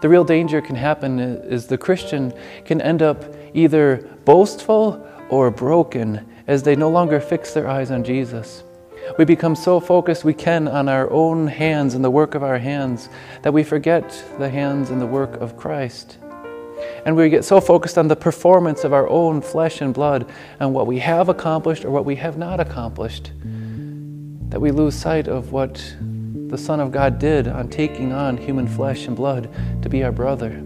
the real danger can happen is the Christian can end up either boastful or broken as they no longer fix their eyes on Jesus. We become so focused we can on our own hands and the work of our hands that we forget the hands and the work of Christ. And we get so focused on the performance of our own flesh and blood and what we have accomplished or what we have not accomplished that we lose sight of what the Son of God did on taking on human flesh and blood to be our brother.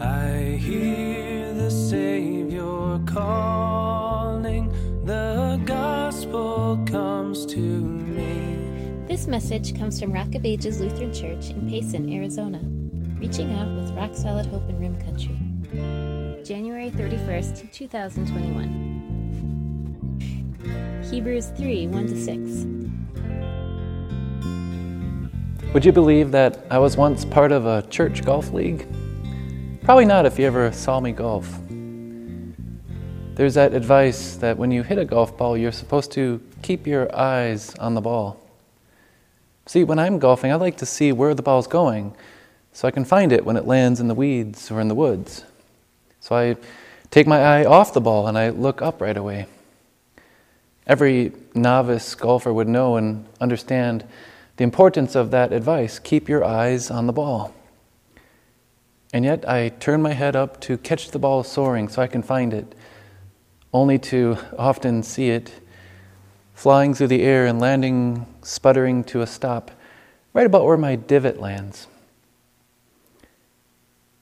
I hear the Savior calling, the gospel comes to me. This message comes from Rock of Ages Lutheran Church in Payson, Arizona, reaching out with rock solid hope in Rim Country. January 31st, 2021. Hebrews 3 1 to 6. Would you believe that I was once part of a church golf league? Probably not if you ever saw me golf. There's that advice that when you hit a golf ball, you're supposed to keep your eyes on the ball. See, when I'm golfing, I like to see where the ball's going so I can find it when it lands in the weeds or in the woods. So I take my eye off the ball and I look up right away. Every novice golfer would know and understand the importance of that advice keep your eyes on the ball. And yet I turn my head up to catch the ball soaring so I can find it, only to often see it flying through the air and landing, sputtering to a stop, right about where my divot lands.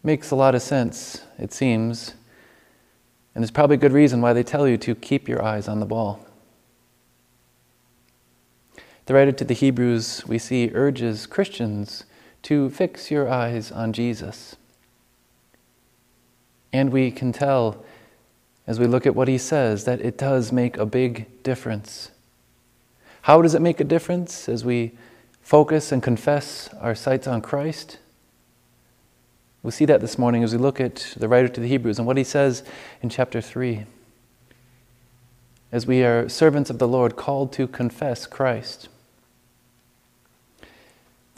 Makes a lot of sense, it seems, and there's probably good reason why they tell you to keep your eyes on the ball. The writer to the Hebrews, we see, urges Christians to fix your eyes on Jesus. And we can tell as we look at what he says that it does make a big difference. How does it make a difference as we focus and confess our sights on Christ? We'll see that this morning as we look at the writer to the Hebrews and what he says in chapter 3. As we are servants of the Lord called to confess Christ.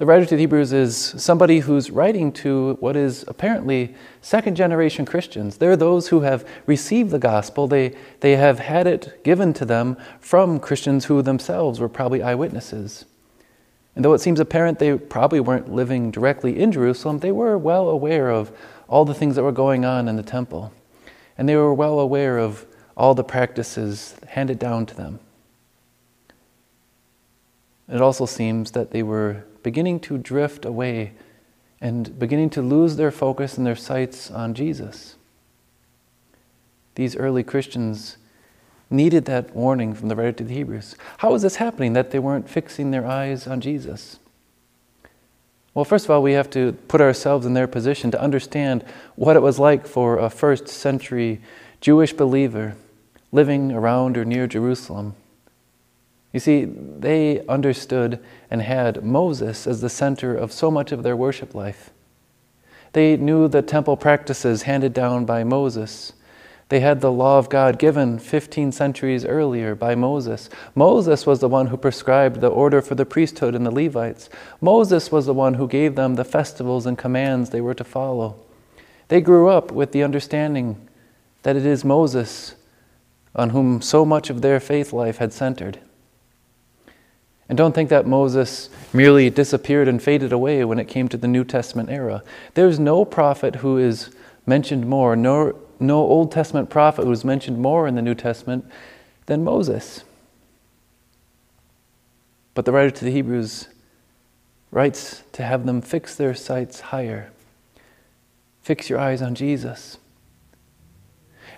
The writer to the Hebrews is somebody who's writing to what is apparently second generation Christians. They're those who have received the gospel, they, they have had it given to them from Christians who themselves were probably eyewitnesses. And though it seems apparent they probably weren't living directly in Jerusalem, they were well aware of all the things that were going on in the temple. And they were well aware of all the practices handed down to them. It also seems that they were beginning to drift away and beginning to lose their focus and their sights on Jesus. These early Christians needed that warning from the writer to the Hebrews. How was this happening that they weren't fixing their eyes on Jesus? Well, first of all, we have to put ourselves in their position to understand what it was like for a first century Jewish believer living around or near Jerusalem. You see, they understood and had Moses as the center of so much of their worship life. They knew the temple practices handed down by Moses. They had the law of God given 15 centuries earlier by Moses. Moses was the one who prescribed the order for the priesthood and the Levites. Moses was the one who gave them the festivals and commands they were to follow. They grew up with the understanding that it is Moses on whom so much of their faith life had centered. And don't think that Moses merely disappeared and faded away when it came to the New Testament era. There's no prophet who is mentioned more, no, no Old Testament prophet who is mentioned more in the New Testament than Moses. But the writer to the Hebrews writes to have them fix their sights higher. Fix your eyes on Jesus.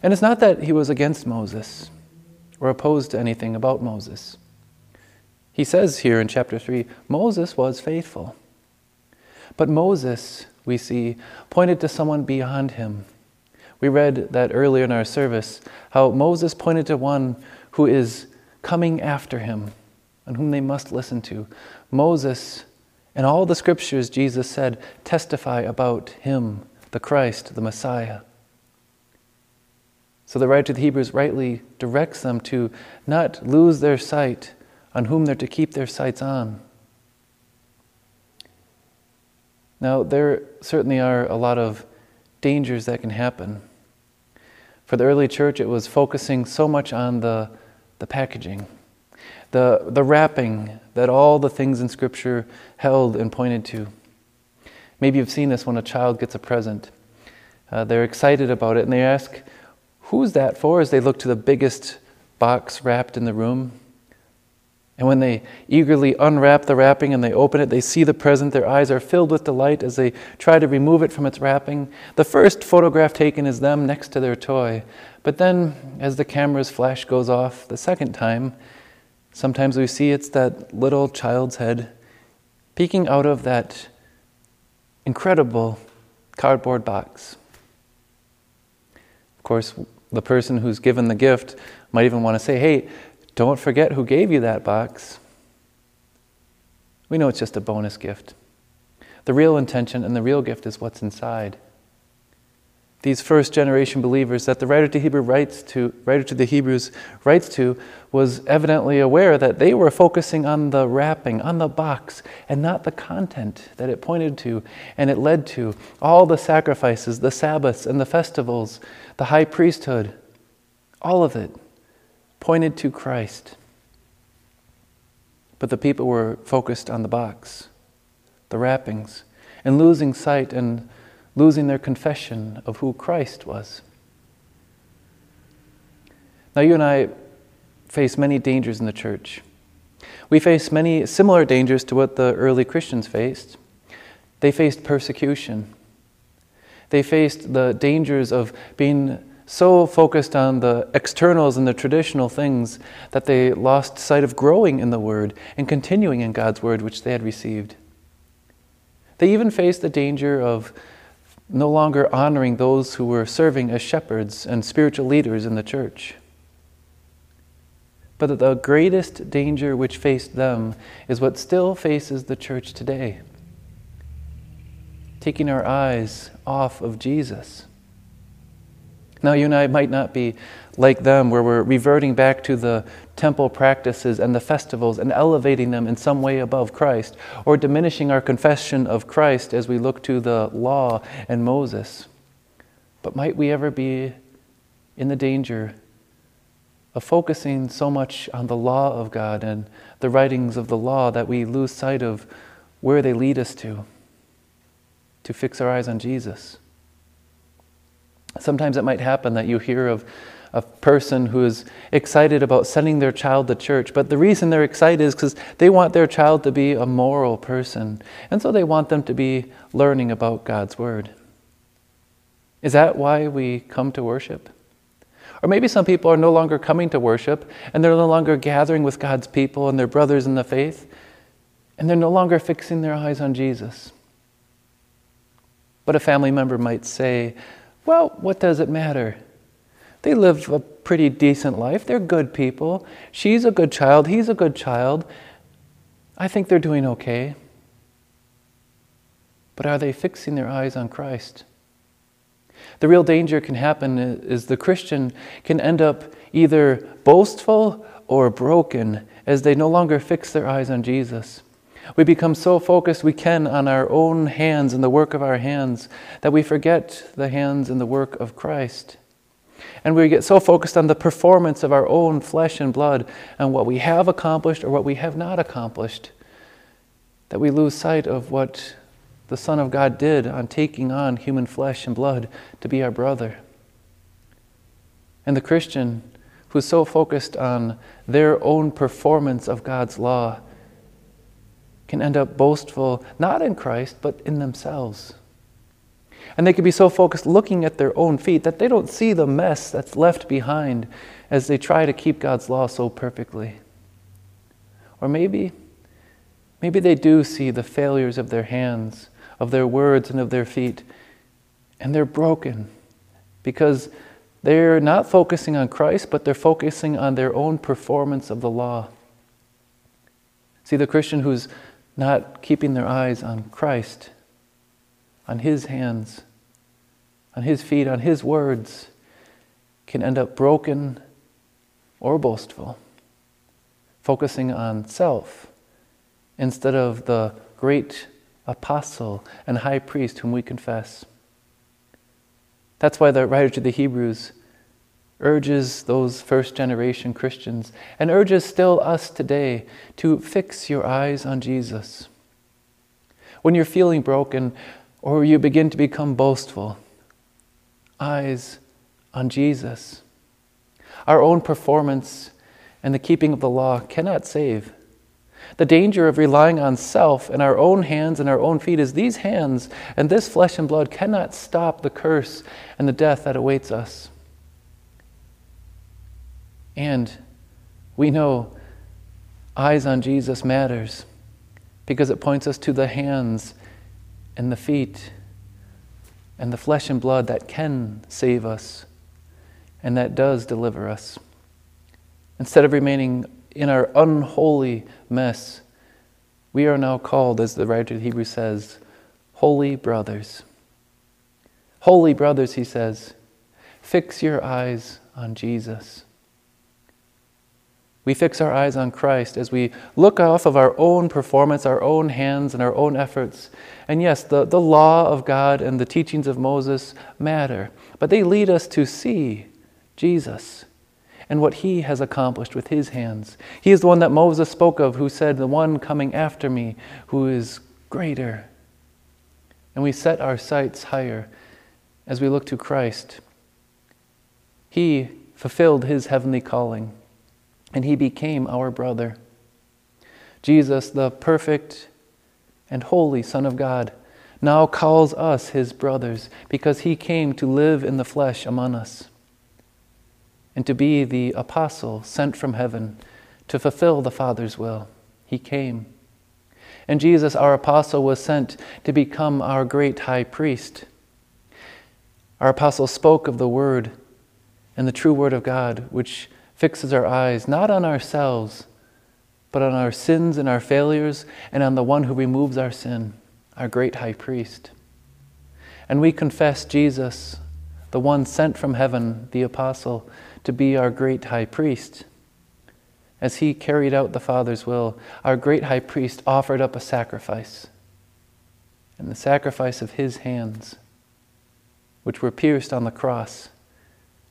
And it's not that he was against Moses or opposed to anything about Moses. He says here in chapter 3 Moses was faithful. But Moses, we see, pointed to someone beyond him. We read that earlier in our service, how Moses pointed to one who is coming after him and whom they must listen to. Moses and all the scriptures, Jesus said, testify about him, the Christ, the Messiah. So the writer to the Hebrews rightly directs them to not lose their sight on whom they're to keep their sights on. Now, there certainly are a lot of dangers that can happen. For the early church, it was focusing so much on the, the packaging, the, the wrapping that all the things in Scripture held and pointed to. Maybe you've seen this when a child gets a present. Uh, they're excited about it and they ask, Who's that for? as they look to the biggest box wrapped in the room. And when they eagerly unwrap the wrapping and they open it, they see the present. Their eyes are filled with delight as they try to remove it from its wrapping. The first photograph taken is them next to their toy. But then, as the camera's flash goes off the second time, sometimes we see it's that little child's head peeking out of that incredible cardboard box. Of course, the person who's given the gift might even want to say, hey, don't forget who gave you that box. We know it's just a bonus gift. The real intention and the real gift is what's inside. These first generation believers that the writer to Hebrew writes to, writer to the Hebrews writes to was evidently aware that they were focusing on the wrapping, on the box, and not the content that it pointed to and it led to. All the sacrifices, the Sabbaths and the festivals, the high priesthood, all of it pointed to Christ. But the people were focused on the box, the wrappings, and losing sight and losing their confession of who Christ was. Now, you and I face many dangers in the church. We face many similar dangers to what the early Christians faced. They faced persecution. They faced the dangers of being so focused on the externals and the traditional things that they lost sight of growing in the Word and continuing in God's Word, which they had received. They even faced the danger of no longer honoring those who were serving as shepherds and spiritual leaders in the church. But the greatest danger which faced them is what still faces the church today taking our eyes off of Jesus. Now, you and I might not be like them, where we're reverting back to the temple practices and the festivals and elevating them in some way above Christ, or diminishing our confession of Christ as we look to the law and Moses. But might we ever be in the danger of focusing so much on the law of God and the writings of the law that we lose sight of where they lead us to, to fix our eyes on Jesus? Sometimes it might happen that you hear of a person who is excited about sending their child to church, but the reason they're excited is because they want their child to be a moral person, and so they want them to be learning about God's Word. Is that why we come to worship? Or maybe some people are no longer coming to worship, and they're no longer gathering with God's people and their brothers in the faith, and they're no longer fixing their eyes on Jesus. But a family member might say, well, what does it matter? They live a pretty decent life. They're good people. She's a good child. He's a good child. I think they're doing okay. But are they fixing their eyes on Christ? The real danger can happen is the Christian can end up either boastful or broken as they no longer fix their eyes on Jesus. We become so focused we can on our own hands and the work of our hands that we forget the hands and the work of Christ. And we get so focused on the performance of our own flesh and blood and what we have accomplished or what we have not accomplished that we lose sight of what the Son of God did on taking on human flesh and blood to be our brother. And the Christian who's so focused on their own performance of God's law can end up boastful, not in Christ, but in themselves. And they can be so focused looking at their own feet that they don't see the mess that's left behind as they try to keep God's law so perfectly. Or maybe, maybe they do see the failures of their hands, of their words, and of their feet, and they're broken because they're not focusing on Christ, but they're focusing on their own performance of the law. See, the Christian who's not keeping their eyes on Christ, on His hands, on His feet, on His words, can end up broken or boastful, focusing on self instead of the great apostle, and high priest whom we confess. That's why the writer to the Hebrews urges those first generation Christians and urges still us today to fix your eyes on Jesus. When you're feeling broken or you begin to become boastful, eyes on Jesus. Our own performance and the keeping of the law cannot save. The danger of relying on self and our own hands and our own feet is these hands and this flesh and blood cannot stop the curse and the death that awaits us. And we know eyes on Jesus matters because it points us to the hands and the feet and the flesh and blood that can save us and that does deliver us. Instead of remaining in our unholy mess, we are now called, as the writer of Hebrews says, holy brothers. Holy brothers, he says, fix your eyes on Jesus. We fix our eyes on Christ as we look off of our own performance, our own hands, and our own efforts. And yes, the, the law of God and the teachings of Moses matter, but they lead us to see Jesus and what he has accomplished with his hands. He is the one that Moses spoke of, who said, The one coming after me, who is greater. And we set our sights higher as we look to Christ. He fulfilled his heavenly calling, and he became our brother. Jesus, the perfect and holy Son of God, now calls us his brothers because he came to live in the flesh among us and to be the apostle sent from heaven to fulfill the Father's will. He came. And Jesus, our apostle, was sent to become our great high priest. Our apostle spoke of the Word and the true Word of God, which fixes our eyes not on ourselves, but on our sins and our failures, and on the one who removes our sin, our great high priest. And we confess Jesus, the one sent from heaven, the apostle, to be our great high priest. As he carried out the Father's will, our great high priest offered up a sacrifice. And the sacrifice of his hands, which were pierced on the cross,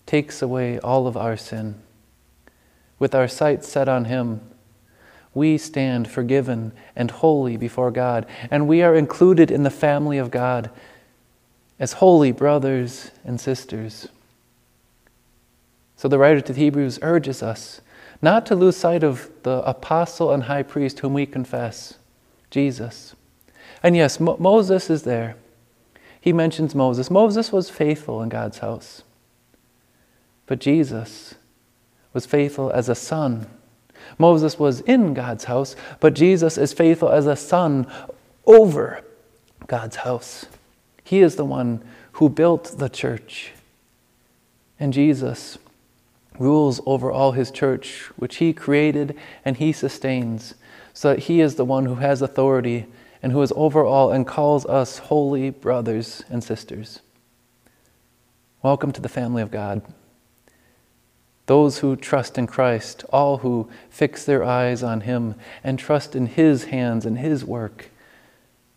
takes away all of our sin. With our sights set on him, we stand forgiven and holy before God, and we are included in the family of God as holy brothers and sisters. So the writer to the Hebrews urges us not to lose sight of the apostle and high priest whom we confess, Jesus. And yes, Mo- Moses is there. He mentions Moses. Moses was faithful in God's house. But Jesus was faithful as a son. Moses was in God's house, but Jesus is faithful as a son over God's house. He is the one who built the church. And Jesus rules over all his church, which he created and he sustains, so that he is the one who has authority and who is over all and calls us holy brothers and sisters. Welcome to the family of God. Those who trust in Christ, all who fix their eyes on him and trust in his hands and his work,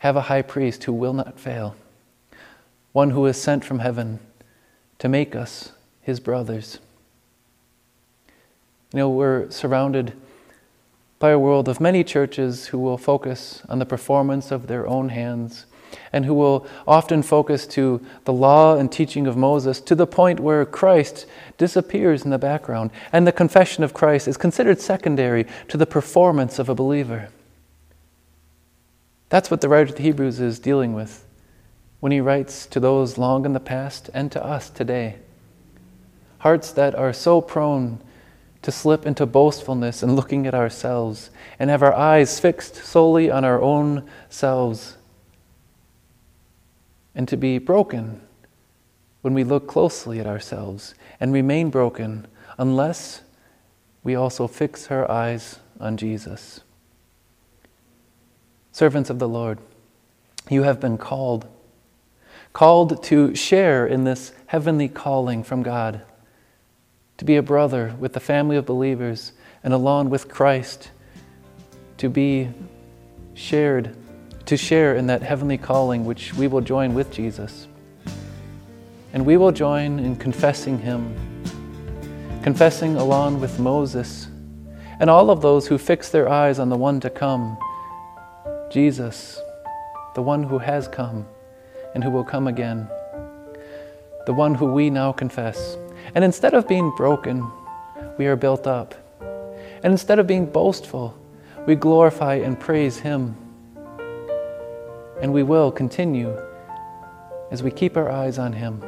have a high priest who will not fail, one who is sent from heaven to make us his brothers. You know, we're surrounded by a world of many churches who will focus on the performance of their own hands and who will often focus to the law and teaching of Moses to the point where Christ disappears in the background and the confession of Christ is considered secondary to the performance of a believer. That's what the writer of the Hebrews is dealing with when he writes to those long in the past and to us today. Hearts that are so prone to slip into boastfulness and looking at ourselves and have our eyes fixed solely on our own selves and to be broken when we look closely at ourselves and remain broken unless we also fix our eyes on Jesus. Servants of the Lord, you have been called, called to share in this heavenly calling from God to be a brother with the family of believers and along with Christ, to be shared to share in that heavenly calling which we will join with Jesus. And we will join in confessing Him, confessing along with Moses and all of those who fix their eyes on the one to come, Jesus, the one who has come and who will come again, the one who we now confess. And instead of being broken, we are built up. And instead of being boastful, we glorify and praise Him. And we will continue as we keep our eyes on Him.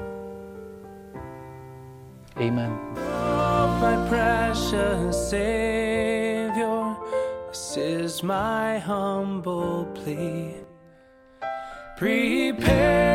Amen. Oh, my precious Savior, this is my humble plea. Prepare